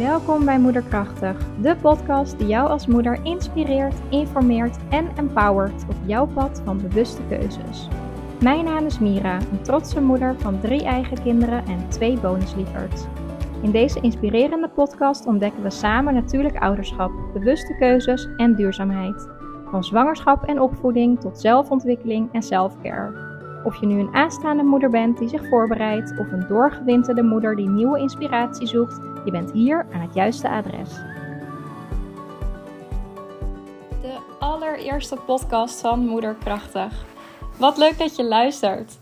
Welkom bij Moederkrachtig, de podcast die jou als moeder inspireert, informeert en empowert op jouw pad van bewuste keuzes. Mijn naam is Mira, een trotse moeder van drie eigen kinderen en twee bonuslieverds. In deze inspirerende podcast ontdekken we samen natuurlijk ouderschap, bewuste keuzes en duurzaamheid. Van zwangerschap en opvoeding tot zelfontwikkeling en selfcare. Of je nu een aanstaande moeder bent die zich voorbereidt of een doorgewinterde moeder die nieuwe inspiratie zoekt, je bent hier aan het juiste adres. De allereerste podcast van Moederkrachtig. Wat leuk dat je luistert.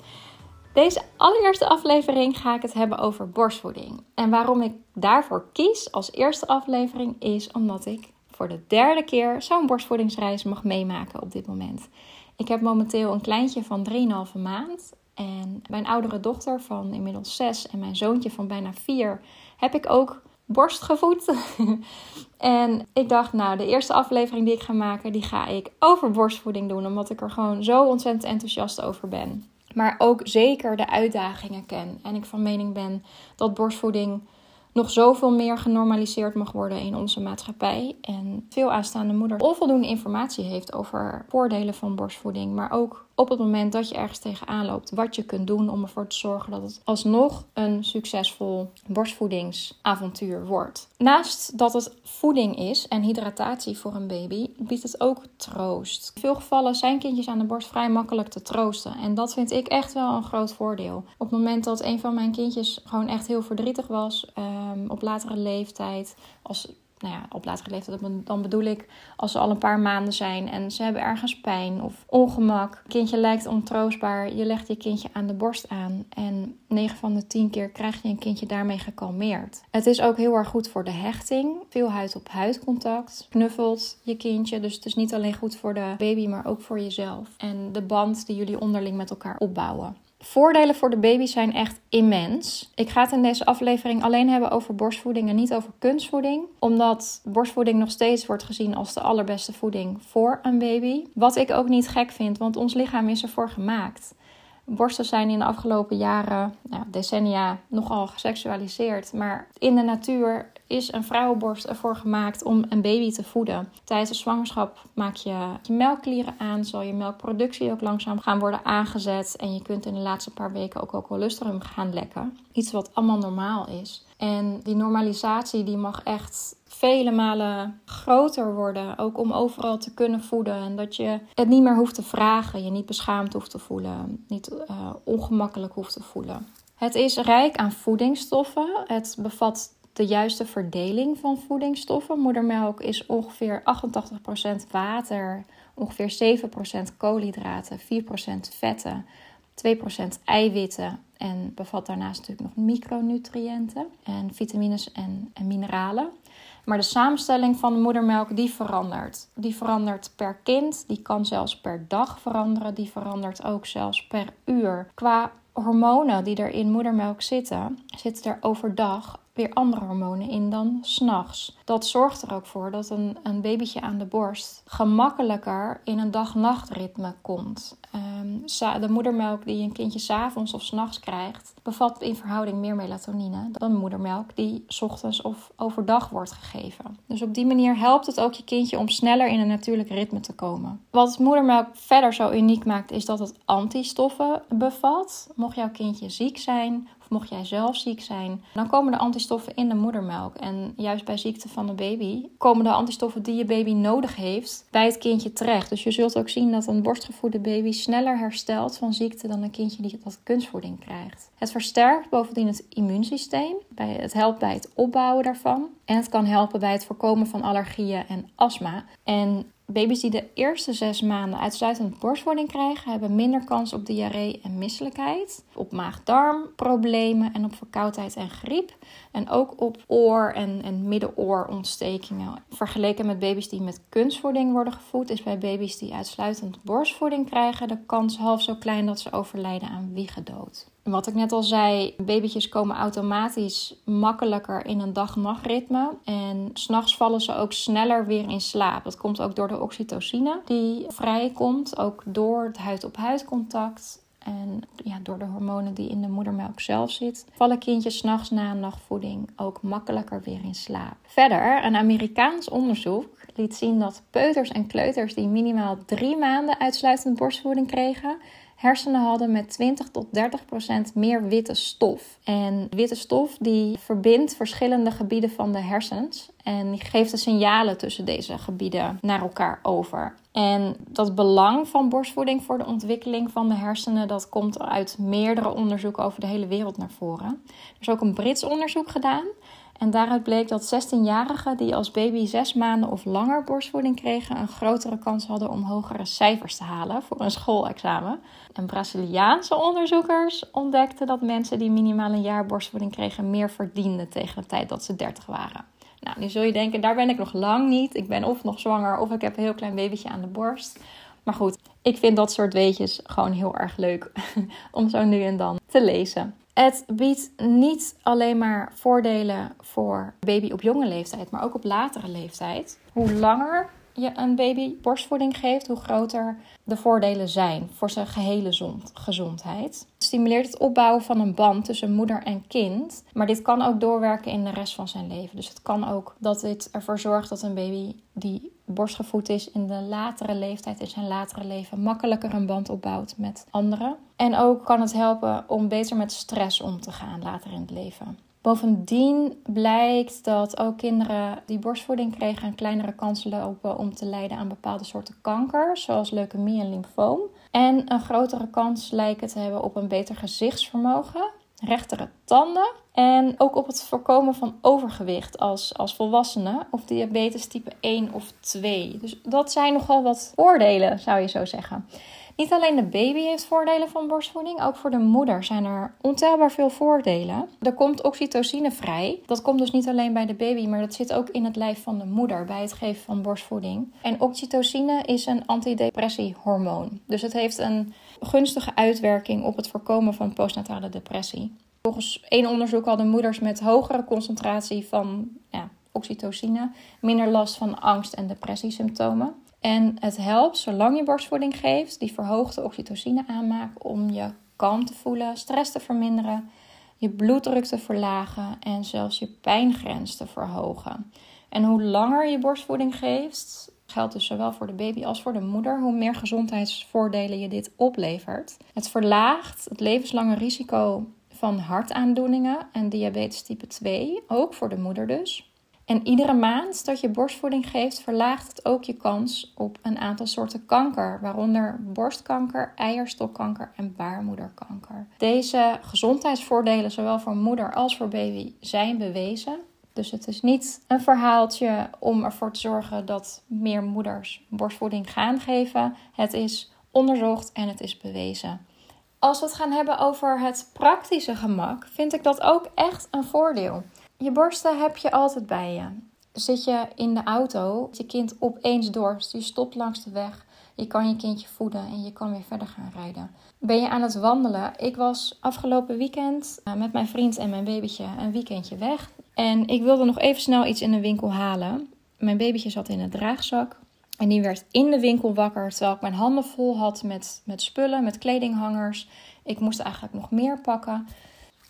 Deze allereerste aflevering ga ik het hebben over borstvoeding. En waarom ik daarvoor kies als eerste aflevering is omdat ik voor de derde keer zo'n borstvoedingsreis mag meemaken op dit moment. Ik heb momenteel een kleintje van 3,5 maand. En mijn oudere dochter van inmiddels 6 en mijn zoontje van bijna 4 heb ik ook borst gevoed. en ik dacht, nou, de eerste aflevering die ik ga maken, die ga ik over borstvoeding doen. Omdat ik er gewoon zo ontzettend enthousiast over ben. Maar ook zeker de uitdagingen ken. En ik van mening ben dat borstvoeding nog zoveel meer genormaliseerd mag worden in onze maatschappij. En veel aanstaande moeder onvoldoende informatie heeft over voordelen van borstvoeding, maar ook op het moment dat je ergens tegenaan loopt, wat je kunt doen om ervoor te zorgen dat het alsnog een succesvol borstvoedingsavontuur wordt. Naast dat het voeding is en hydratatie voor een baby, biedt het ook troost. In veel gevallen zijn kindjes aan de borst vrij makkelijk te troosten. En dat vind ik echt wel een groot voordeel. Op het moment dat een van mijn kindjes gewoon echt heel verdrietig was, um, op latere leeftijd, als nou ja, op latere leeftijd, dan bedoel ik als ze al een paar maanden zijn en ze hebben ergens pijn of ongemak. kindje lijkt ontroostbaar. Je legt je kindje aan de borst aan en 9 van de 10 keer krijg je een kindje daarmee gekalmeerd. Het is ook heel erg goed voor de hechting. Veel huid op huid contact. Knuffelt je kindje. Dus het is niet alleen goed voor de baby, maar ook voor jezelf. En de band die jullie onderling met elkaar opbouwen. Voordelen voor de baby zijn echt immens. Ik ga het in deze aflevering alleen hebben over borstvoeding en niet over kunstvoeding, omdat borstvoeding nog steeds wordt gezien als de allerbeste voeding voor een baby. Wat ik ook niet gek vind, want ons lichaam is ervoor gemaakt. Borsten zijn in de afgelopen jaren, nou, decennia, nogal geseksualiseerd. Maar in de natuur is een vrouwenborst ervoor gemaakt om een baby te voeden. Tijdens de zwangerschap maak je je melkklieren aan, zal je melkproductie ook langzaam gaan worden aangezet. En je kunt in de laatste paar weken ook al colostrum gaan lekken. Iets wat allemaal normaal is. En die normalisatie die mag echt vele malen groter worden. Ook om overal te kunnen voeden. En dat je het niet meer hoeft te vragen. Je niet beschaamd hoeft te voelen. Niet uh, ongemakkelijk hoeft te voelen. Het is rijk aan voedingsstoffen. Het bevat de juiste verdeling van voedingsstoffen. Moedermelk is ongeveer 88% water, ongeveer 7% koolhydraten, 4% vetten, 2% eiwitten en bevat daarnaast natuurlijk nog micronutriënten en vitamines en, en mineralen. Maar de samenstelling van de moedermelk die verandert. Die verandert per kind, die kan zelfs per dag veranderen, die verandert ook zelfs per uur. Qua hormonen die er in moedermelk zitten, zitten er overdag weer andere hormonen in dan s'nachts. Dat zorgt er ook voor dat een, een babytje aan de borst gemakkelijker in een dag-nachtritme komt. Um, de moedermelk die een kindje s'avonds of s'nachts krijgt, bevat in verhouding meer melatonine dan moedermelk die ochtends of overdag wordt gegeven. Dus op die manier helpt het ook je kindje om sneller in een natuurlijk ritme te komen. Wat moedermelk verder zo uniek maakt, is dat het antistoffen bevat. Mocht jouw kindje ziek zijn mocht jij zelf ziek zijn, dan komen de antistoffen in de moedermelk. En juist bij ziekte van de baby komen de antistoffen die je baby nodig heeft bij het kindje terecht. Dus je zult ook zien dat een borstgevoede baby sneller herstelt van ziekte dan een kindje die dat kunstvoeding krijgt. Het versterkt bovendien het immuunsysteem. Het helpt bij het opbouwen daarvan. En het kan helpen bij het voorkomen van allergieën en astma. En Baby's die de eerste zes maanden uitsluitend borstvoeding krijgen, hebben minder kans op diarree en misselijkheid, op maag-darmproblemen en op verkoudheid en griep. En ook op oor- en, en middenooroontstekingen. Vergeleken met baby's die met kunstvoeding worden gevoed, is bij baby's die uitsluitend borstvoeding krijgen de kans half zo klein dat ze overlijden aan wiegedood. Wat ik net al zei, babytjes komen automatisch makkelijker in een dag-nachtritme. En s'nachts vallen ze ook sneller weer in slaap. Dat komt ook door de oxytocine die vrijkomt, ook door het huid-op-huid contact. En ja, door de hormonen die in de moedermelk zelf zit, vallen kindjes s'nachts na nachtvoeding ook makkelijker weer in slaap. Verder, een Amerikaans onderzoek liet zien dat peuters en kleuters die minimaal drie maanden uitsluitend borstvoeding kregen, hersenen hadden met 20 tot 30 procent meer witte stof. En witte stof die verbindt verschillende gebieden van de hersens en die geeft de signalen tussen deze gebieden naar elkaar over. En dat belang van borstvoeding voor de ontwikkeling van de hersenen, dat komt uit meerdere onderzoeken over de hele wereld naar voren. Er is ook een Brits onderzoek gedaan. En daaruit bleek dat 16-jarigen die als baby zes maanden of langer borstvoeding kregen, een grotere kans hadden om hogere cijfers te halen voor een schoolexamen. En Braziliaanse onderzoekers ontdekten dat mensen die minimaal een jaar borstvoeding kregen, meer verdienden tegen de tijd dat ze 30 waren. Nou, nu zul je denken, daar ben ik nog lang niet. Ik ben of nog zwanger of ik heb een heel klein babytje aan de borst. Maar goed, ik vind dat soort weetjes gewoon heel erg leuk om zo nu en dan te lezen. Het biedt niet alleen maar voordelen voor baby op jonge leeftijd, maar ook op latere leeftijd. Hoe langer je een baby borstvoeding geeft, hoe groter de voordelen zijn voor zijn gehele gezondheid. Het stimuleert het opbouwen van een band tussen moeder en kind, maar dit kan ook doorwerken in de rest van zijn leven. Dus het kan ook dat dit ervoor zorgt dat een baby die borstgevoed is in de latere leeftijd, in zijn latere leven, makkelijker een band opbouwt met anderen. En ook kan het helpen om beter met stress om te gaan later in het leven. Bovendien blijkt dat ook kinderen die borstvoeding kregen een kleinere kans lopen om te lijden aan bepaalde soorten kanker, zoals leukemie en lymfoom. En een grotere kans lijken te hebben op een beter gezichtsvermogen, rechtere tanden en ook op het voorkomen van overgewicht als, als volwassene of diabetes type 1 of 2. Dus dat zijn nogal wat voordelen, zou je zo zeggen. Niet alleen de baby heeft voordelen van borstvoeding, ook voor de moeder zijn er ontelbaar veel voordelen. Er komt oxytocine vrij. Dat komt dus niet alleen bij de baby, maar dat zit ook in het lijf van de moeder bij het geven van borstvoeding. En oxytocine is een antidepressiehormoon. Dus het heeft een gunstige uitwerking op het voorkomen van postnatale depressie. Volgens één onderzoek hadden moeders met hogere concentratie van ja, oxytocine minder last van angst- en depressiesymptomen. En het helpt, zolang je borstvoeding geeft, die verhoogde oxytocine aanmaakt om je kalm te voelen, stress te verminderen, je bloeddruk te verlagen en zelfs je pijngrens te verhogen. En hoe langer je borstvoeding geeft, geldt dus zowel voor de baby als voor de moeder, hoe meer gezondheidsvoordelen je dit oplevert. Het verlaagt het levenslange risico van hartaandoeningen en diabetes type 2, ook voor de moeder dus. En iedere maand dat je borstvoeding geeft, verlaagt het ook je kans op een aantal soorten kanker, waaronder borstkanker, eierstokkanker en baarmoederkanker. Deze gezondheidsvoordelen, zowel voor moeder als voor baby, zijn bewezen. Dus het is niet een verhaaltje om ervoor te zorgen dat meer moeders borstvoeding gaan geven. Het is onderzocht en het is bewezen. Als we het gaan hebben over het praktische gemak, vind ik dat ook echt een voordeel. Je borsten heb je altijd bij je. Zit je in de auto, je kind opeens dorst, je stopt langs de weg, je kan je kindje voeden en je kan weer verder gaan rijden. Ben je aan het wandelen? Ik was afgelopen weekend eh, met mijn vriend en mijn babytje een weekendje weg. En ik wilde nog even snel iets in de winkel halen. Mijn babytje zat in een draagzak. En die werd in de winkel wakker terwijl ik mijn handen vol had met, met spullen, met kledinghangers. Ik moest eigenlijk nog meer pakken.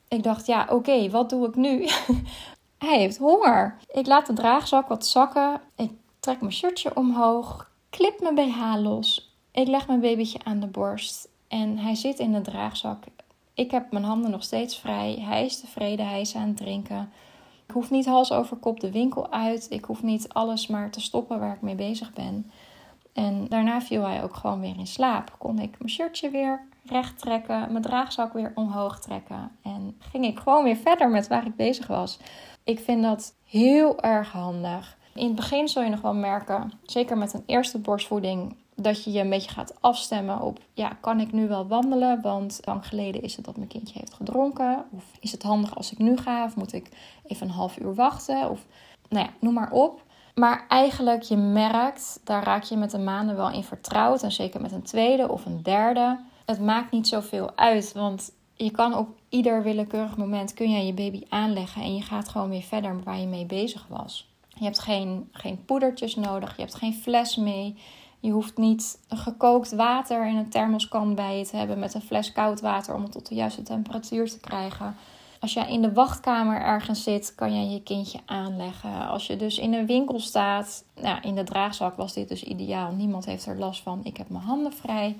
Ik dacht, ja, oké, wat doe ik nu? Hij heeft honger. Ik laat de draagzak wat zakken. Ik trek mijn shirtje omhoog, klip mijn BH los. Ik leg mijn babytje aan de borst en hij zit in de draagzak. Ik heb mijn handen nog steeds vrij. Hij is tevreden, hij is aan het drinken. Ik hoef niet hals over kop de winkel uit. Ik hoef niet alles maar te stoppen waar ik mee bezig ben. En daarna viel hij ook gewoon weer in slaap. Kon ik mijn shirtje weer recht trekken, mijn draagzak weer omhoog trekken. En ging ik gewoon weer verder met waar ik bezig was. Ik vind dat heel erg handig. In het begin zul je nog wel merken, zeker met een eerste borstvoeding, dat je je een beetje gaat afstemmen op, ja, kan ik nu wel wandelen? Want lang geleden is het dat mijn kindje heeft gedronken. Of is het handig als ik nu ga? Of moet ik even een half uur wachten? Of, nou ja, noem maar op. Maar eigenlijk, je merkt, daar raak je met de maanden wel in vertrouwd. En zeker met een tweede of een derde. Het maakt niet zoveel uit, want je kan op ieder willekeurig moment kun je je baby aanleggen en je gaat gewoon weer verder waar je mee bezig was. Je hebt geen, geen poedertjes nodig, je hebt geen fles mee. Je hoeft niet gekookt water in een thermoskan bij je te hebben met een fles koud water om het tot de juiste temperatuur te krijgen. Als jij in de wachtkamer ergens zit, kan je je kindje aanleggen. Als je dus in een winkel staat, nou, in de draagzak was dit dus ideaal. Niemand heeft er last van. Ik heb mijn handen vrij.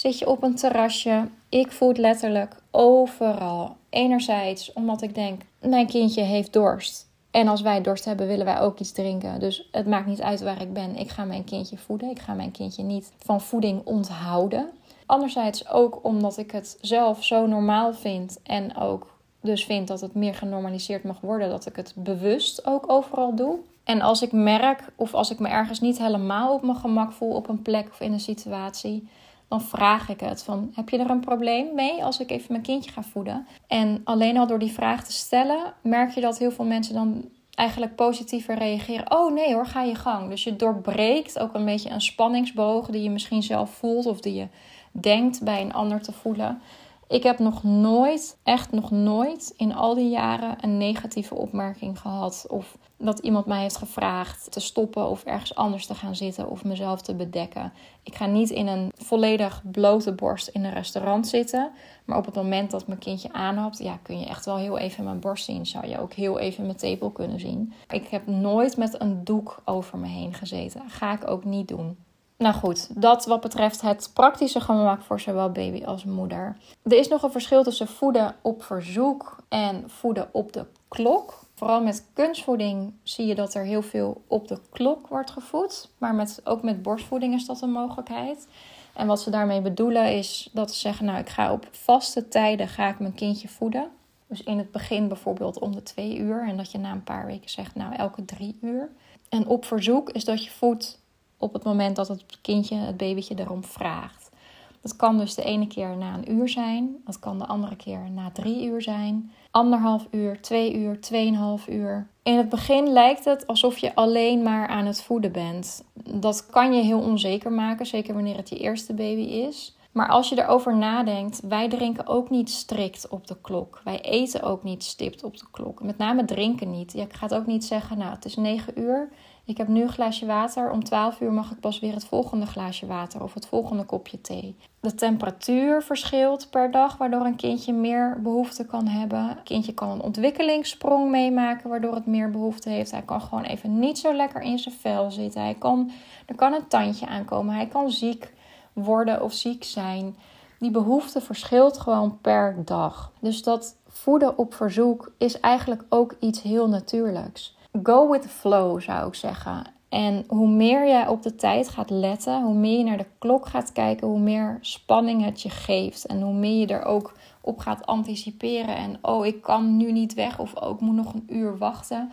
Zit je op een terrasje? Ik het letterlijk overal. Enerzijds omdat ik denk, mijn kindje heeft dorst. En als wij dorst hebben, willen wij ook iets drinken. Dus het maakt niet uit waar ik ben. Ik ga mijn kindje voeden. Ik ga mijn kindje niet van voeding onthouden. Anderzijds ook omdat ik het zelf zo normaal vind en ook dus vind dat het meer genormaliseerd mag worden, dat ik het bewust ook overal doe. En als ik merk of als ik me ergens niet helemaal op mijn gemak voel op een plek of in een situatie, dan vraag ik het van heb je er een probleem mee als ik even mijn kindje ga voeden? En alleen al door die vraag te stellen, merk je dat heel veel mensen dan eigenlijk positiever reageren. Oh nee hoor, ga je gang. Dus je doorbreekt ook een beetje een spanningsboog die je misschien zelf voelt of die je denkt bij een ander te voelen. Ik heb nog nooit, echt nog nooit in al die jaren een negatieve opmerking gehad. Of dat iemand mij heeft gevraagd te stoppen of ergens anders te gaan zitten of mezelf te bedekken. Ik ga niet in een volledig blote borst in een restaurant zitten. Maar op het moment dat mijn kindje aanhapt, ja, kun je echt wel heel even mijn borst zien. Zou je ook heel even mijn tepel kunnen zien. Ik heb nooit met een doek over me heen gezeten. Ga ik ook niet doen. Nou goed, dat wat betreft het praktische gemak voor zowel baby als moeder. Er is nog een verschil tussen voeden op verzoek en voeden op de klok. Vooral met kunstvoeding zie je dat er heel veel op de klok wordt gevoed. Maar met, ook met borstvoeding is dat een mogelijkheid. En wat ze daarmee bedoelen is dat ze zeggen: Nou, ik ga op vaste tijden ga ik mijn kindje voeden. Dus in het begin bijvoorbeeld om de twee uur. En dat je na een paar weken zegt: Nou, elke drie uur. En op verzoek is dat je voedt op het moment dat het kindje, het babytje erom vraagt. Dat kan dus de ene keer na een uur zijn. Dat kan de andere keer na drie uur zijn. Anderhalf uur, twee uur, tweeënhalf uur. In het begin lijkt het alsof je alleen maar aan het voeden bent. Dat kan je heel onzeker maken, zeker wanneer het je eerste baby is. Maar als je erover nadenkt, wij drinken ook niet strikt op de klok. Wij eten ook niet stipt op de klok. Met name drinken niet. Je gaat ook niet zeggen, nou het is 9 uur. Ik heb nu een glaasje water. Om 12 uur mag ik pas weer het volgende glaasje water of het volgende kopje thee. De temperatuur verschilt per dag, waardoor een kindje meer behoefte kan hebben. Een kindje kan een ontwikkelingssprong meemaken, waardoor het meer behoefte heeft. Hij kan gewoon even niet zo lekker in zijn vel zitten. Hij kan, er kan een tandje aankomen. Hij kan ziek worden of ziek zijn. Die behoefte verschilt gewoon per dag. Dus dat voeden op verzoek is eigenlijk ook iets heel natuurlijks go with the flow zou ik zeggen. En hoe meer jij op de tijd gaat letten, hoe meer je naar de klok gaat kijken, hoe meer spanning het je geeft. En hoe meer je er ook op gaat anticiperen. En oh, ik kan nu niet weg of oh, ik moet nog een uur wachten.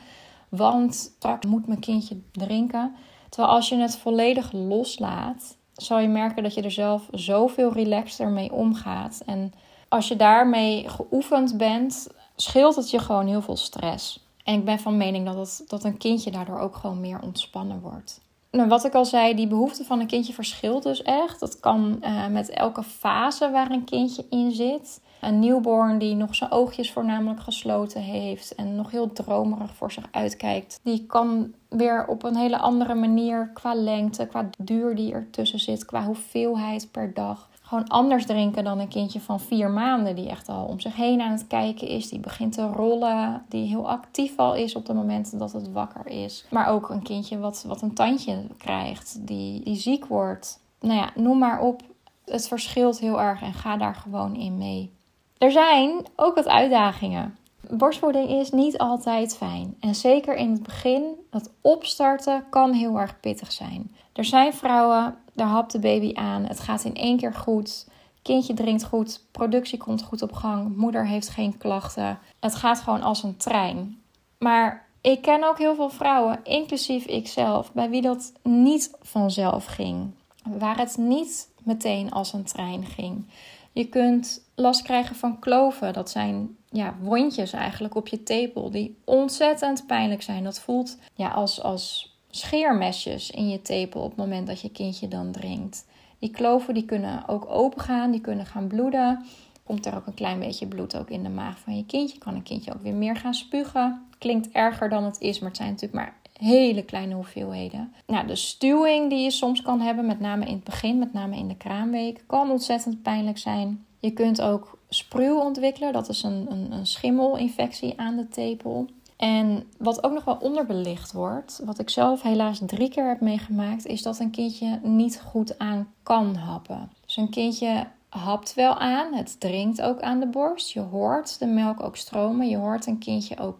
Want straks moet mijn kindje drinken. Terwijl als je het volledig loslaat, zal je merken dat je er zelf zoveel relaxter mee omgaat. En als je daarmee geoefend bent, scheelt het je gewoon heel veel stress. En ik ben van mening dat, dat een kindje daardoor ook gewoon meer ontspannen wordt. Nou, wat ik al zei, die behoefte van een kindje verschilt dus echt. Dat kan uh, met elke fase waar een kindje in zit. Een newborn die nog zijn oogjes voornamelijk gesloten heeft en nog heel dromerig voor zich uitkijkt, die kan weer op een hele andere manier qua lengte, qua duur die ertussen zit, qua hoeveelheid per dag gewoon anders drinken dan een kindje van vier maanden, die echt al om zich heen aan het kijken is, die begint te rollen, die heel actief al is op het moment dat het wakker is. Maar ook een kindje wat, wat een tandje krijgt, die, die ziek wordt. Nou ja, noem maar op. Het verschilt heel erg en ga daar gewoon in mee. Er zijn ook wat uitdagingen. Borstvoeding is niet altijd fijn. En zeker in het begin, het opstarten kan heel erg pittig zijn. Er zijn vrouwen daar hapt de baby aan. Het gaat in één keer goed. Kindje drinkt goed. Productie komt goed op gang. Moeder heeft geen klachten. Het gaat gewoon als een trein. Maar ik ken ook heel veel vrouwen, inclusief ikzelf, bij wie dat niet vanzelf ging. Waar het niet meteen als een trein ging. Je kunt last krijgen van kloven. Dat zijn ja, wondjes eigenlijk op je tepel die ontzettend pijnlijk zijn. Dat voelt ja, als, als scheermesjes in je tepel op het moment dat je kindje dan drinkt. Die kloven die kunnen ook open gaan, die kunnen gaan bloeden. Komt er ook een klein beetje bloed ook in de maag van je kindje. Kan een kindje ook weer meer gaan spugen. Klinkt erger dan het is, maar het zijn natuurlijk maar hele kleine hoeveelheden. Nou, de stuwing die je soms kan hebben, met name in het begin, met name in de kraamweek, kan ontzettend pijnlijk zijn. Je kunt ook spruw ontwikkelen, dat is een, een, een schimmelinfectie aan de tepel. En wat ook nog wel onderbelicht wordt, wat ik zelf helaas drie keer heb meegemaakt, is dat een kindje niet goed aan kan happen. Dus een kindje hapt wel aan, het drinkt ook aan de borst. Je hoort de melk ook stromen, je hoort een kindje ook,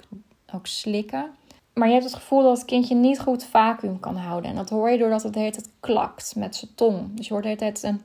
ook slikken. Maar je hebt het gevoel dat het kindje niet goed vacuüm kan houden. En dat hoor je doordat het hele tijd klakt met zijn tong. Dus je hoort de een,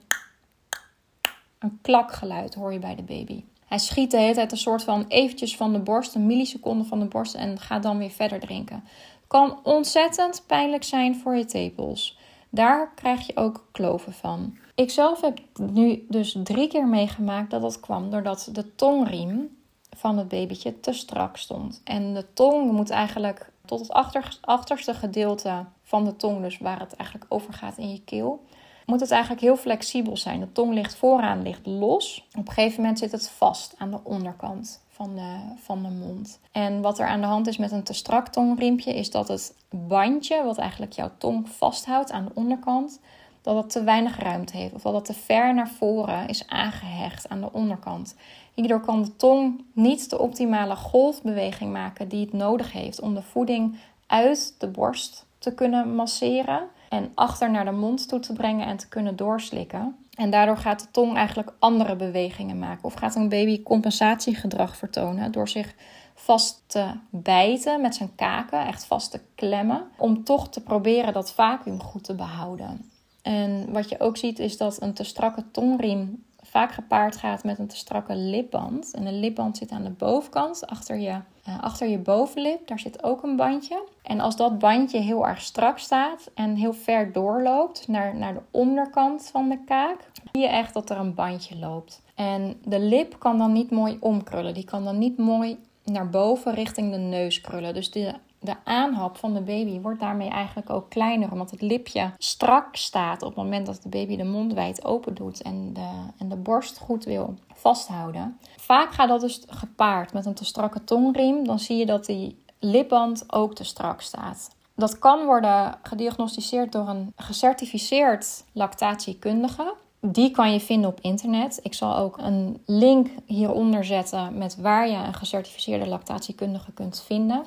een klakgeluid hoor je bij de baby. Hij schiet de hele tijd een soort van eventjes van de borst, een milliseconde van de borst en gaat dan weer verder drinken. Kan ontzettend pijnlijk zijn voor je tepels. Daar krijg je ook kloven van. Ik zelf heb nu dus drie keer meegemaakt dat dat kwam doordat de tongriem van het babytje te strak stond. En de tong moet eigenlijk tot het achterste gedeelte van de tong, dus waar het eigenlijk overgaat in je keel, moet het eigenlijk heel flexibel zijn. De tong ligt vooraan, ligt los. Op een gegeven moment zit het vast aan de onderkant van de, van de mond. En wat er aan de hand is met een te strak tongriempje, is dat het bandje, wat eigenlijk jouw tong vasthoudt aan de onderkant, dat het te weinig ruimte heeft. Of dat het te ver naar voren is aangehecht aan de onderkant. Hierdoor kan de tong niet de optimale golfbeweging maken die het nodig heeft om de voeding uit de borst te kunnen masseren en achter naar de mond toe te brengen en te kunnen doorslikken. En daardoor gaat de tong eigenlijk andere bewegingen maken. Of gaat een baby compensatiegedrag vertonen door zich vast te bijten met zijn kaken, echt vast te klemmen, om toch te proberen dat vacuüm goed te behouden. En wat je ook ziet is dat een te strakke tongriem vaak gepaard gaat met een te strakke lipband. En de lipband zit aan de bovenkant, achter je, uh, achter je bovenlip. Daar zit ook een bandje. En als dat bandje heel erg strak staat en heel ver doorloopt naar, naar de onderkant van de kaak, zie je echt dat er een bandje loopt. En de lip kan dan niet mooi omkrullen. Die kan dan niet mooi naar boven richting de neus krullen. Dus de de aanhap van de baby wordt daarmee eigenlijk ook kleiner, omdat het lipje strak staat op het moment dat de baby de mond wijd open doet en de, en de borst goed wil vasthouden. Vaak gaat dat dus gepaard met een te strakke tongriem. Dan zie je dat die lipband ook te strak staat. Dat kan worden gediagnosticeerd door een gecertificeerd lactatiekundige. Die kan je vinden op internet. Ik zal ook een link hieronder zetten met waar je een gecertificeerde lactatiekundige kunt vinden.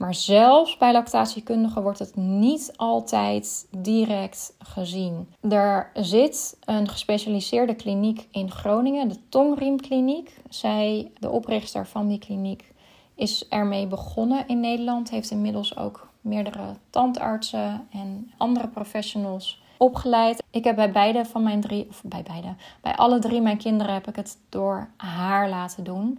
Maar zelfs bij lactatiekundigen wordt het niet altijd direct gezien. Er zit een gespecialiseerde kliniek in Groningen, de Tongriemkliniek. Zij, de oprichter van die kliniek, is ermee begonnen in Nederland. Heeft inmiddels ook meerdere tandartsen en andere professionals opgeleid. Ik heb bij beide van mijn drie, of bij beide, bij alle drie mijn kinderen heb ik het door haar laten doen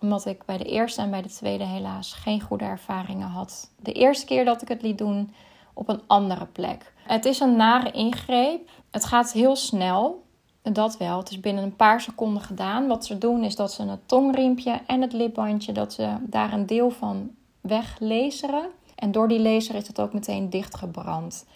omdat ik bij de eerste en bij de tweede helaas geen goede ervaringen had. De eerste keer dat ik het liet doen op een andere plek. Het is een nare ingreep. Het gaat heel snel. Dat wel. Het is binnen een paar seconden gedaan. Wat ze doen is dat ze het tongriempje en het lipbandje, dat ze daar een deel van weglaseren. En door die laser is het ook meteen dichtgebrand.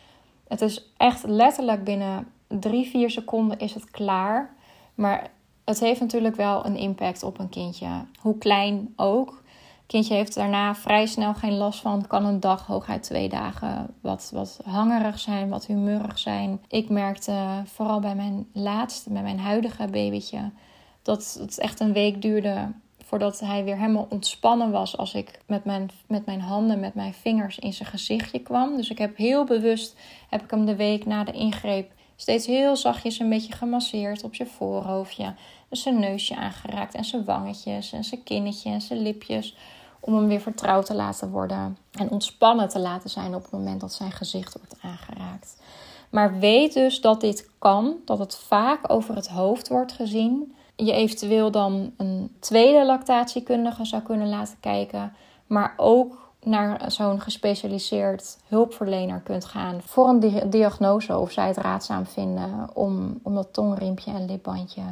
Het is echt letterlijk binnen 3-4 seconden is het klaar. Maar het heeft natuurlijk wel een impact op een kindje. Hoe klein ook. Kindje heeft daarna vrij snel geen last van. Kan een dag, hooguit twee dagen, wat, wat hangerig zijn, wat humeurig zijn. Ik merkte vooral bij mijn laatste, bij mijn huidige babytje, dat het echt een week duurde voordat hij weer helemaal ontspannen was als ik met mijn, met mijn handen, met mijn vingers in zijn gezichtje kwam. Dus ik heb heel bewust, heb ik hem de week na de ingreep steeds heel zachtjes een beetje gemasseerd op zijn voorhoofdje zijn neusje aangeraakt en zijn wangetjes en zijn kinnetje en zijn lipjes. Om hem weer vertrouwd te laten worden en ontspannen te laten zijn op het moment dat zijn gezicht wordt aangeraakt. Maar weet dus dat dit kan, dat het vaak over het hoofd wordt gezien. Je eventueel dan een tweede lactatiekundige zou kunnen laten kijken, maar ook naar zo'n gespecialiseerd hulpverlener kunt gaan voor een diagnose of zij het raadzaam vinden om, om dat tongriempje en lipbandje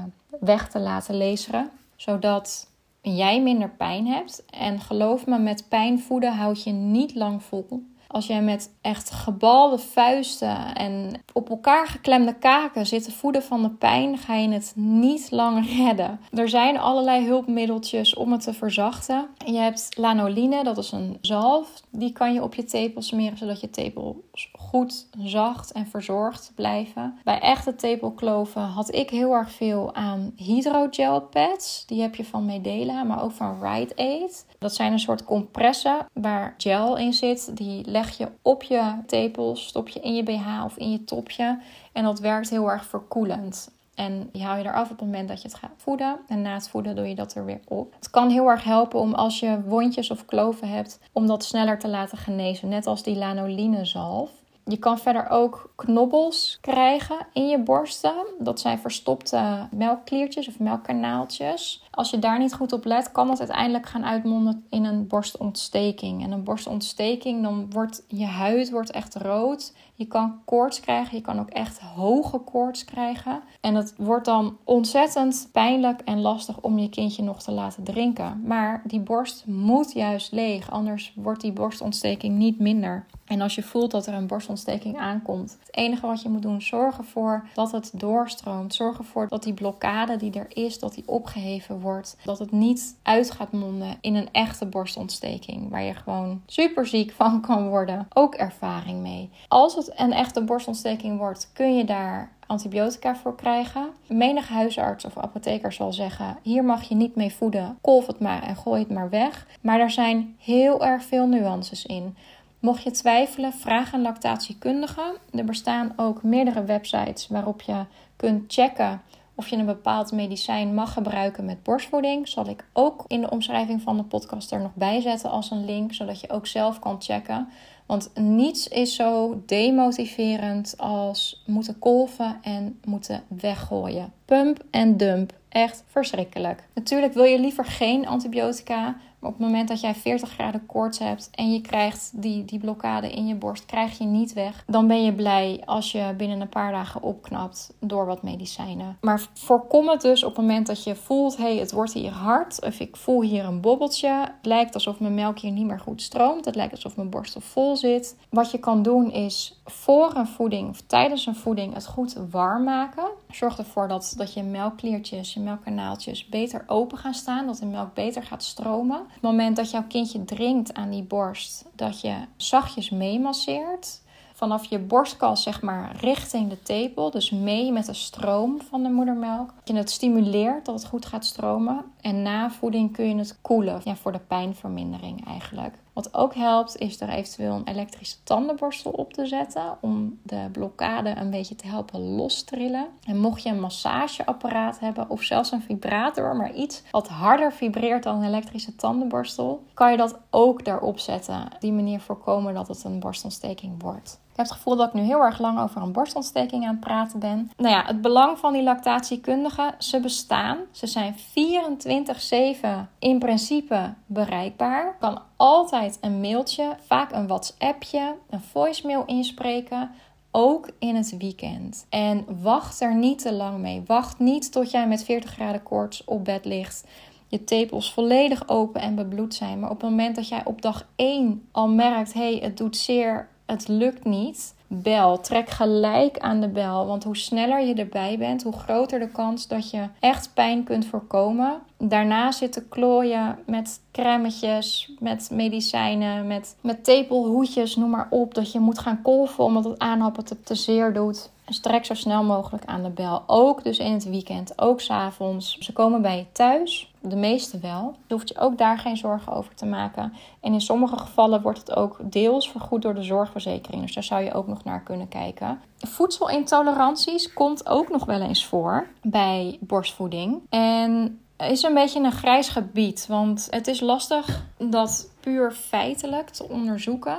weg te laten laseren, zodat jij minder pijn hebt. En geloof me, met pijn voeden houd je niet lang vol. Als jij met echt gebalde vuisten en op elkaar geklemde kaken zit te voeden van de pijn, ga je het niet lang redden. Er zijn allerlei hulpmiddeltjes om het te verzachten. Je hebt lanoline, dat is een zalf. Die kan je op je tepels smeren, zodat je tepels goed zacht en verzorgd blijven. Bij echte tepelkloven had ik heel erg veel aan hydrogel pads. Die heb je van Medela, maar ook van Rite Aid. Dat zijn een soort compressen waar gel in zit. Die leg je op je tepels, stop je in je BH of in je topje. En dat werkt heel erg verkoelend. En die haal je eraf op het moment dat je het gaat voeden. En na het voeden doe je dat er weer op. Het kan heel erg helpen om als je wondjes of kloven hebt, om dat sneller te laten genezen. Net als die lanoline zalf. Je kan verder ook knobbels krijgen in je borsten. Dat zijn verstopte melkkliertjes of melkkanaaltjes. Als je daar niet goed op let, kan dat uiteindelijk gaan uitmonden in een borstontsteking. En een borstontsteking, dan wordt je huid wordt echt rood. Je kan koorts krijgen, je kan ook echt hoge koorts krijgen. En het wordt dan ontzettend pijnlijk en lastig om je kindje nog te laten drinken. Maar die borst moet juist leeg, anders wordt die borstontsteking niet minder. En als je voelt dat er een borstontsteking aankomt, het enige wat je moet doen, zorg ervoor dat het doorstroomt. Zorg ervoor dat die blokkade die er is, dat die opgeheven wordt. Dat het niet uit gaat monden in een echte borstontsteking, waar je gewoon super ziek van kan worden. Ook ervaring mee. Als het een echte borstontsteking wordt, kun je daar antibiotica voor krijgen. Menig huisarts of apotheker zal zeggen: hier mag je niet mee voeden, kolf het maar en gooi het maar weg. Maar er zijn heel erg veel nuances in. Mocht je twijfelen, vraag een lactatiekundige. Er bestaan ook meerdere websites waarop je kunt checken of je een bepaald medicijn mag gebruiken met borstvoeding. Zal ik ook in de omschrijving van de podcast er nog bij zetten als een link, zodat je ook zelf kan checken. Want niets is zo demotiverend als moeten kolven en moeten weggooien. Pump en dump. Echt verschrikkelijk. Natuurlijk wil je liever geen antibiotica. Op het moment dat jij 40 graden koorts hebt en je krijgt die, die blokkade in je borst, krijg je niet weg. Dan ben je blij als je binnen een paar dagen opknapt door wat medicijnen. Maar voorkom het dus op het moment dat je voelt, hé, hey, het wordt hier hard. Of ik voel hier een bobbeltje. Het lijkt alsof mijn melk hier niet meer goed stroomt. Het lijkt alsof mijn borstel vol zit. Wat je kan doen is voor een voeding of tijdens een voeding het goed warm maken. Zorg ervoor dat, dat je melkkliertjes, je melkkanaaltjes beter open gaan staan. Dat de melk beter gaat stromen het moment dat jouw kindje drinkt aan die borst, dat je zachtjes meemasseert. Vanaf je borstkas, zeg maar, richting de tepel. Dus mee met de stroom van de moedermelk. Dat je het stimuleert dat het goed gaat stromen. En na voeding kun je het koelen. Ja, voor de pijnvermindering eigenlijk. Wat ook helpt is er eventueel een elektrische tandenborstel op te zetten om de blokkade een beetje te helpen lostrillen. En mocht je een massageapparaat hebben of zelfs een vibrator, maar iets wat harder vibreert dan een elektrische tandenborstel, kan je dat ook daarop zetten. Op die manier voorkomen dat het een borstontsteking wordt. Heb het gevoel dat ik nu heel erg lang over een borstontsteking aan het praten ben. Nou ja, het belang van die lactatiekundigen, ze bestaan. Ze zijn 24/7 in principe bereikbaar. Kan altijd een mailtje, vaak een WhatsAppje, een voicemail inspreken ook in het weekend. En wacht er niet te lang mee. Wacht niet tot jij met 40 graden koorts op bed ligt. Je tepels volledig open en bebloed zijn. Maar op het moment dat jij op dag 1 al merkt: hé, hey, het doet zeer, het lukt niet. Bel. Trek gelijk aan de bel. Want hoe sneller je erbij bent, hoe groter de kans dat je echt pijn kunt voorkomen. Daarna zitten klooien met crèmetjes, met medicijnen, met, met tepelhoedjes, noem maar op. Dat je moet gaan kolven omdat het aanhappen te, te zeer doet. Strek zo snel mogelijk aan de bel. Ook dus in het weekend, ook s'avonds. Ze komen bij je thuis, de meeste wel. Je hoeft je ook daar geen zorgen over te maken. En in sommige gevallen wordt het ook deels vergoed door de zorgverzekering. Dus daar zou je ook nog naar kunnen kijken. Voedselintoleranties komt ook nog wel eens voor bij borstvoeding. En is een beetje een grijs gebied, want het is lastig dat puur feitelijk te onderzoeken.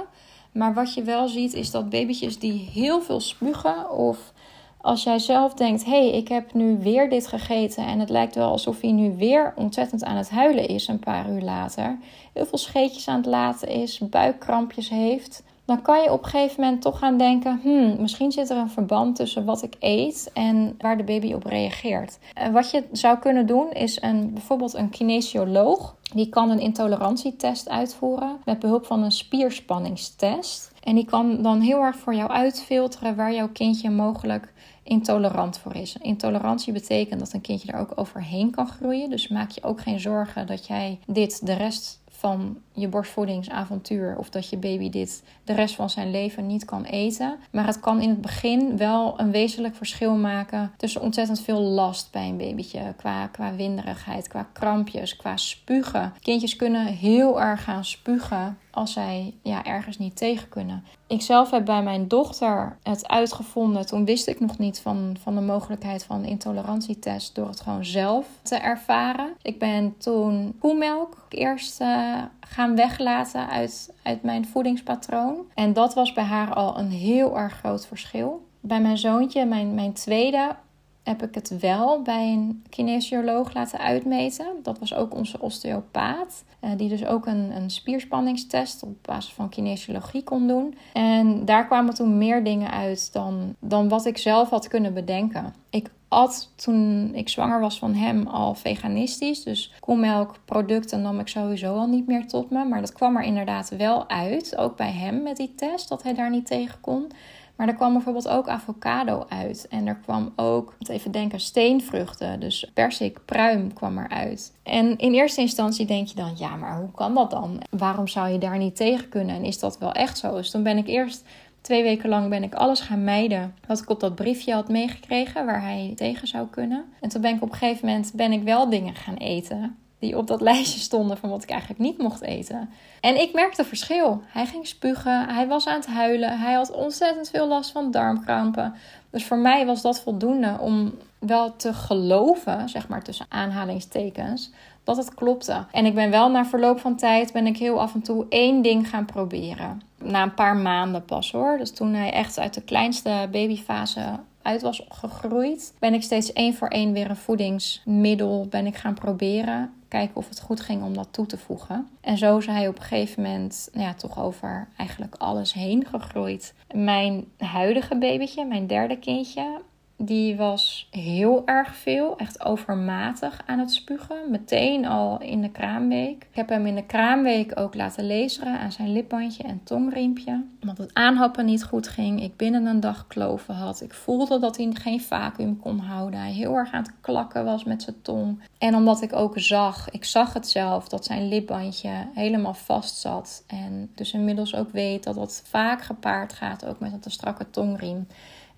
Maar wat je wel ziet is dat babytjes die heel veel spugen of als jij zelf denkt: hé, hey, ik heb nu weer dit gegeten en het lijkt wel alsof hij nu weer ontzettend aan het huilen is een paar uur later, heel veel scheetjes aan het laten is, buikkrampjes heeft, dan kan je op een gegeven moment toch gaan denken: hmm, misschien zit er een verband tussen wat ik eet en waar de baby op reageert. En wat je zou kunnen doen is een, bijvoorbeeld een kinesioloog. Die kan een intolerantietest uitvoeren met behulp van een spierspanningstest. En die kan dan heel erg voor jou uitfilteren waar jouw kindje mogelijk intolerant voor is. Intolerantie betekent dat een kindje er ook overheen kan groeien. Dus maak je ook geen zorgen dat jij dit de rest van je borstvoedingsavontuur of dat je baby dit de rest van zijn leven niet kan eten. Maar het kan in het begin wel een wezenlijk verschil maken tussen ontzettend veel last bij een babytje. Qua, qua winderigheid, qua krampjes, qua spugen. Kindjes kunnen heel erg gaan spugen als zij ja, ergens niet tegen kunnen. Ik zelf heb bij mijn dochter het uitgevonden. Toen wist ik nog niet van, van de mogelijkheid van een intolerantietest door het gewoon zelf te ervaren. Ik ben toen koemelk eerst uh, gaan weglaten uit, uit mijn voedingspatroon. En dat was bij haar al een heel erg groot verschil. Bij mijn zoontje, mijn, mijn tweede, heb ik het wel bij een kinesioloog laten uitmeten. Dat was ook onze osteopaat, uh, die dus ook een, een spierspanningstest op basis van kinesiologie kon doen. En daar kwamen toen meer dingen uit dan, dan wat ik zelf had kunnen bedenken. Ik at toen ik zwanger was van hem al veganistisch. Dus koemelkproducten nam ik sowieso al niet meer tot me. Maar dat kwam er inderdaad wel uit. Ook bij hem met die test, dat hij daar niet tegen kon. Maar er kwam bijvoorbeeld ook avocado uit. En er kwam ook, even denken, steenvruchten. Dus persik, pruim kwam eruit. En in eerste instantie denk je dan, ja, maar hoe kan dat dan? Waarom zou je daar niet tegen kunnen? En is dat wel echt zo? Dus toen ben ik eerst Twee weken lang ben ik alles gaan mijden wat ik op dat briefje had meegekregen waar hij tegen zou kunnen. En toen ben ik op een gegeven moment ben ik wel dingen gaan eten die op dat lijstje stonden van wat ik eigenlijk niet mocht eten. En ik merkte verschil. Hij ging spugen, hij was aan het huilen, hij had ontzettend veel last van darmkrampen. Dus voor mij was dat voldoende om wel te geloven, zeg maar tussen aanhalingstekens, dat het klopte. En ik ben wel na verloop van tijd ben ik heel af en toe één ding gaan proberen. Na een paar maanden pas hoor. Dus toen hij echt uit de kleinste babyfase uit was gegroeid, ben ik steeds één voor één weer een voedingsmiddel ben ik gaan proberen. Kijken of het goed ging om dat toe te voegen. En zo is hij op een gegeven moment nou ja, toch over eigenlijk alles heen gegroeid. Mijn huidige babytje, mijn derde kindje, die was heel erg veel, echt overmatig aan het spugen. Meteen al in de kraamweek. Ik heb hem in de kraamweek ook laten lezen aan zijn lipbandje en tongriempje. Omdat het aanhappen niet goed ging. Ik binnen een dag kloven had. Ik voelde dat hij geen vacuüm kon houden. Hij heel erg aan het klakken was met zijn tong. En omdat ik ook zag, ik zag het zelf, dat zijn lipbandje helemaal vast zat. En dus inmiddels ook weet dat dat vaak gepaard gaat ook met een strakke tongriem.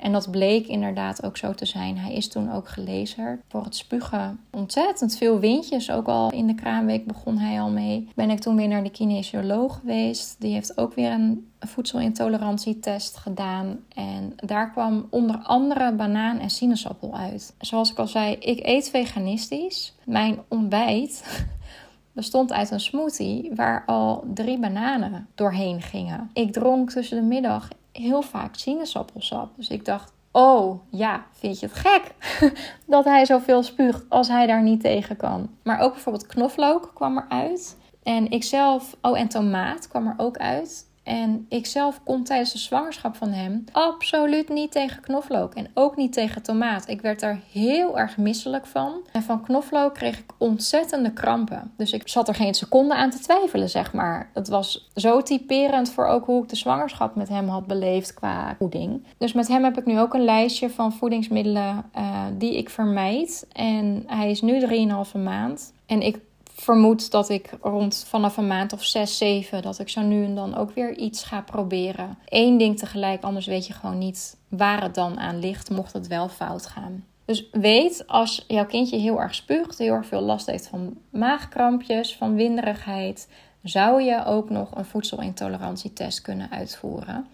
En dat bleek inderdaad ook zo te zijn. Hij is toen ook gelezen voor het spugen. Ontzettend veel windjes. Ook al in de kraamweek begon hij al mee. Ben ik toen weer naar de kinesioloog geweest. Die heeft ook weer een voedselintolerantietest gedaan. En daar kwam onder andere banaan en sinaasappel uit. Zoals ik al zei, ik eet veganistisch. Mijn ontbijt bestond uit een smoothie waar al drie bananen doorheen gingen. Ik dronk tussen de middag heel vaak sinaasappelsap. Dus ik dacht, oh ja, vind je het gek dat hij zoveel spuugt als hij daar niet tegen kan. Maar ook bijvoorbeeld knoflook kwam eruit. En ik zelf, oh en tomaat kwam er ook uit. En ik zelf kon tijdens de zwangerschap van hem absoluut niet tegen knoflook. En ook niet tegen tomaat. Ik werd daar heel erg misselijk van. En van knoflook kreeg ik ontzettende krampen. Dus ik zat er geen seconde aan te twijfelen, zeg maar. Het was zo typerend voor ook hoe ik de zwangerschap met hem had beleefd qua voeding. Dus met hem heb ik nu ook een lijstje van voedingsmiddelen uh, die ik vermijd. En hij is nu 3,5 maand. En ik vermoed dat ik rond vanaf een maand of zes, zeven, dat ik zo nu en dan ook weer iets ga proberen. Eén ding tegelijk, anders weet je gewoon niet waar het dan aan ligt, mocht het wel fout gaan. Dus weet als jouw kindje heel erg spuugt, heel erg veel last heeft van maagkrampjes, van winderigheid, zou je ook nog een voedselintolerantietest kunnen uitvoeren.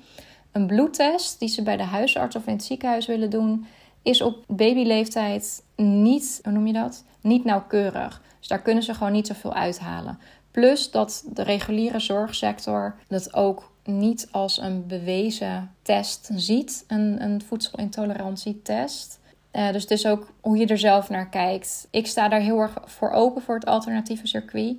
Een bloedtest die ze bij de huisarts of in het ziekenhuis willen doen, is op babyleeftijd niet, hoe noem je dat? Niet nauwkeurig. Dus daar kunnen ze gewoon niet zoveel uithalen. Plus dat de reguliere zorgsector dat ook niet als een bewezen test ziet, een, een voedselintolerantietest. Uh, dus het is ook hoe je er zelf naar kijkt. Ik sta daar heel erg voor open voor het alternatieve circuit.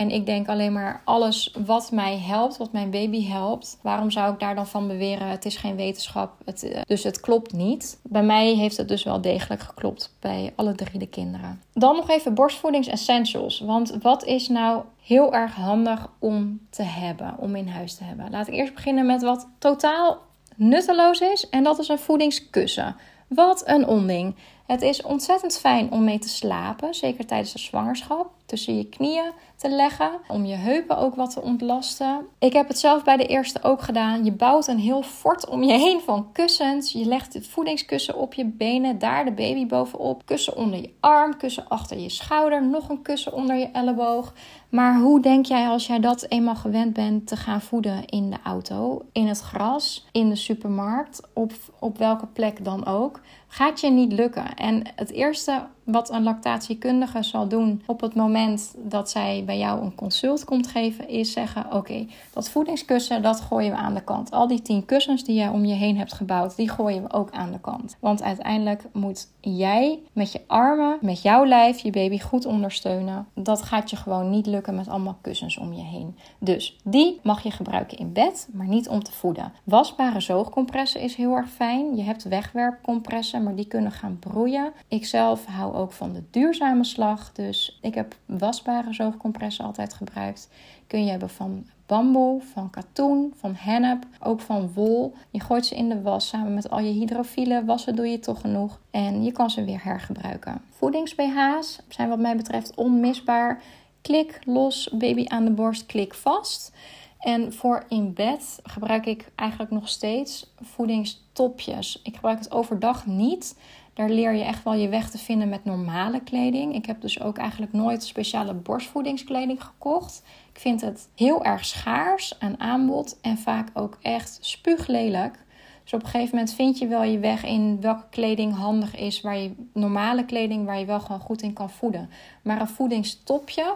En ik denk alleen maar alles wat mij helpt, wat mijn baby helpt. Waarom zou ik daar dan van beweren? Het is geen wetenschap, het, eh, dus het klopt niet. Bij mij heeft het dus wel degelijk geklopt bij alle drie de kinderen. Dan nog even borstvoedingsessentials. Want wat is nou heel erg handig om te hebben, om in huis te hebben? Laat ik eerst beginnen met wat totaal nutteloos is. En dat is een voedingskussen. Wat een onding. Het is ontzettend fijn om mee te slapen, zeker tijdens de zwangerschap. Tussen je knieën te leggen, om je heupen ook wat te ontlasten. Ik heb het zelf bij de eerste ook gedaan. Je bouwt een heel fort om je heen van kussens. Je legt het voedingskussen op je benen, daar de baby bovenop. Kussen onder je arm, kussen achter je schouder, nog een kussen onder je elleboog. Maar hoe denk jij als jij dat eenmaal gewend bent te gaan voeden in de auto, in het gras, in de supermarkt, op, op welke plek dan ook? Gaat je niet lukken. En het eerste wat een lactatiekundige zal doen op het moment dat zij bij jou een consult komt geven, is zeggen: Oké, dat voedingskussen, dat gooien we aan de kant. Al die tien kussens die jij om je heen hebt gebouwd, die gooien we ook aan de kant. Want uiteindelijk moet jij met je armen, met jouw lijf, je baby goed ondersteunen. Dat gaat je gewoon niet lukken met allemaal kussens om je heen. Dus die mag je gebruiken in bed, maar niet om te voeden. Wasbare zoogcompressen is heel erg fijn. Je hebt wegwerpcompressen, maar die kunnen gaan broeien. Ik zelf hou van de duurzame slag. Dus ik heb wasbare zoogcompressen altijd gebruikt. Kun je hebben van bamboe, van katoen, van hennep, ook van wol. Je gooit ze in de was samen met al je hydrofielen. Wassen doe je toch genoeg. En je kan ze weer hergebruiken. Voedings-BH's zijn wat mij betreft onmisbaar. Klik los, baby aan de borst, klik vast. En voor in bed gebruik ik eigenlijk nog steeds voedingstopjes. Ik gebruik het overdag niet. Daar leer je echt wel je weg te vinden met normale kleding. Ik heb dus ook eigenlijk nooit speciale borstvoedingskleding gekocht. Ik vind het heel erg schaars aan aanbod en vaak ook echt spuuglelijk. Dus op een gegeven moment vind je wel je weg in welke kleding handig is, waar je normale kleding waar je wel gewoon goed in kan voeden. Maar een voedingstopje,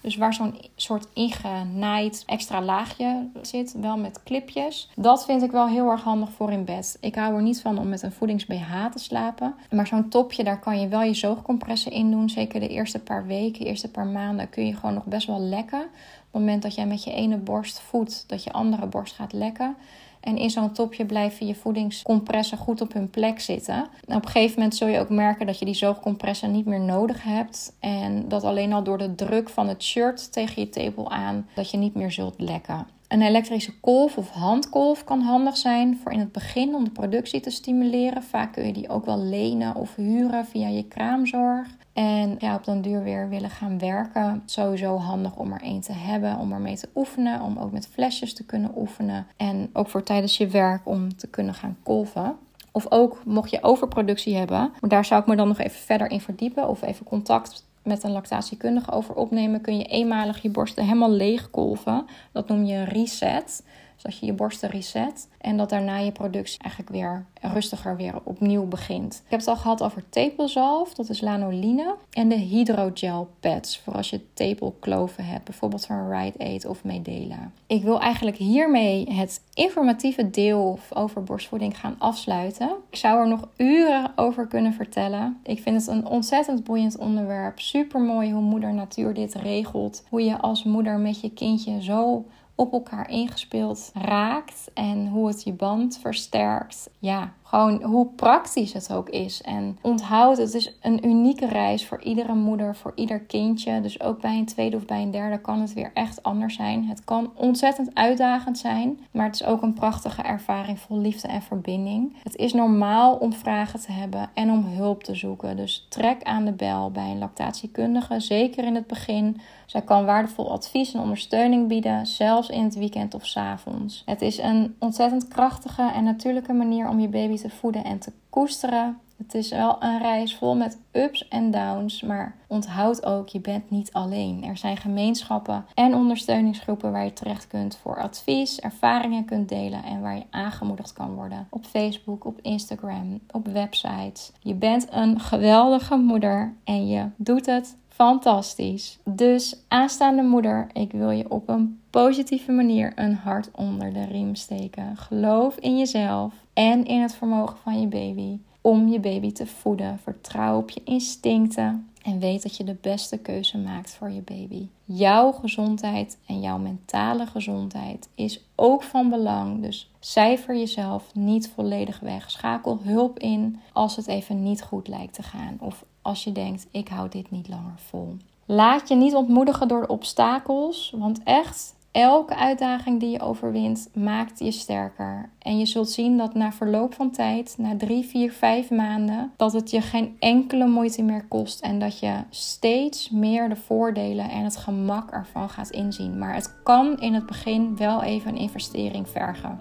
dus waar zo'n soort ingenaaid extra laagje zit, wel met clipjes. Dat vind ik wel heel erg handig voor in bed. Ik hou er niet van om met een voedings-BH te slapen. Maar zo'n topje, daar kan je wel je zoogcompressen in doen. Zeker de eerste paar weken, de eerste paar maanden kun je gewoon nog best wel lekken. Op het moment dat jij met je ene borst voedt, dat je andere borst gaat lekken. En in zo'n topje blijven je voedingscompressen goed op hun plek zitten. op een gegeven moment zul je ook merken dat je die zoogcompressen niet meer nodig hebt. En dat alleen al door de druk van het shirt tegen je tepel aan, dat je niet meer zult lekken. Een elektrische kolf of handkolf kan handig zijn voor in het begin om de productie te stimuleren. Vaak kun je die ook wel lenen of huren via je kraamzorg. En ja, op den duur weer willen gaan werken. Sowieso handig om er één te hebben, om ermee te oefenen. Om ook met flesjes te kunnen oefenen. En ook voor tijdens je werk om te kunnen gaan kolven. Of ook mocht je overproductie hebben, maar daar zou ik me dan nog even verder in verdiepen. Of even contact met een lactatiekundige over opnemen. Kun je eenmalig je borsten helemaal leeg kolven. Dat noem je reset zodat je je borsten reset. En dat daarna je productie eigenlijk weer rustiger weer opnieuw begint. Ik heb het al gehad over tepelzalf, dat is lanoline. En de hydrogel pads, voor als je tepelkloven hebt. Bijvoorbeeld van Rite Aid of Medela. Ik wil eigenlijk hiermee het informatieve deel over borstvoeding gaan afsluiten. Ik zou er nog uren over kunnen vertellen. Ik vind het een ontzettend boeiend onderwerp. Super mooi hoe moeder natuur dit regelt. Hoe je als moeder met je kindje zo op elkaar ingespeeld raakt en hoe het je band versterkt. Ja, gewoon hoe praktisch het ook is. En onthoud, het is een unieke reis voor iedere moeder, voor ieder kindje. Dus ook bij een tweede of bij een derde kan het weer echt anders zijn. Het kan ontzettend uitdagend zijn, maar het is ook een prachtige ervaring vol liefde en verbinding. Het is normaal om vragen te hebben en om hulp te zoeken. Dus trek aan de bel bij een lactatiekundige, zeker in het begin. Zij kan waardevol advies en ondersteuning bieden, zelfs in het weekend of s avonds. Het is een ontzettend krachtige en natuurlijke manier om je baby te voeden en te koesteren. Het is wel een reis vol met ups en downs, maar onthoud ook, je bent niet alleen. Er zijn gemeenschappen en ondersteuningsgroepen waar je terecht kunt voor advies, ervaringen kunt delen en waar je aangemoedigd kan worden. Op Facebook, op Instagram, op websites. Je bent een geweldige moeder en je doet het fantastisch. Dus aanstaande moeder, ik wil je op een positieve manier een hart onder de riem steken. Geloof in jezelf en in het vermogen van je baby om je baby te voeden. Vertrouw op je instincten En weet dat je de beste keuze maakt voor je baby. Jouw gezondheid en jouw mentale gezondheid is ook van belang. Dus cijfer jezelf niet volledig weg. Schakel hulp in als het even niet goed lijkt te gaan. Of als je denkt, ik hou dit niet langer vol. Laat je niet ontmoedigen door de obstakels. Want echt, elke uitdaging die je overwint, maakt je sterker. En je zult zien dat na verloop van tijd, na drie, vier, vijf maanden, dat het je geen enkele moeite meer kost. En dat je steeds meer de voordelen en het gemak ervan gaat inzien. Maar het kan in het begin wel even een investering vergen.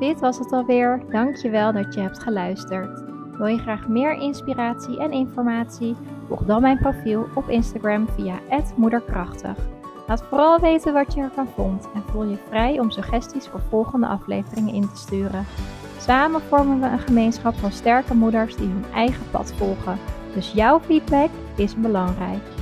Dit was het alweer. Dankjewel dat je hebt geluisterd. Wil je graag meer inspiratie en informatie? Volg dan mijn profiel op Instagram via @moederkrachtig. Laat vooral weten wat je ervan vond en voel je vrij om suggesties voor volgende afleveringen in te sturen. Samen vormen we een gemeenschap van sterke moeders die hun eigen pad volgen. Dus jouw feedback is belangrijk.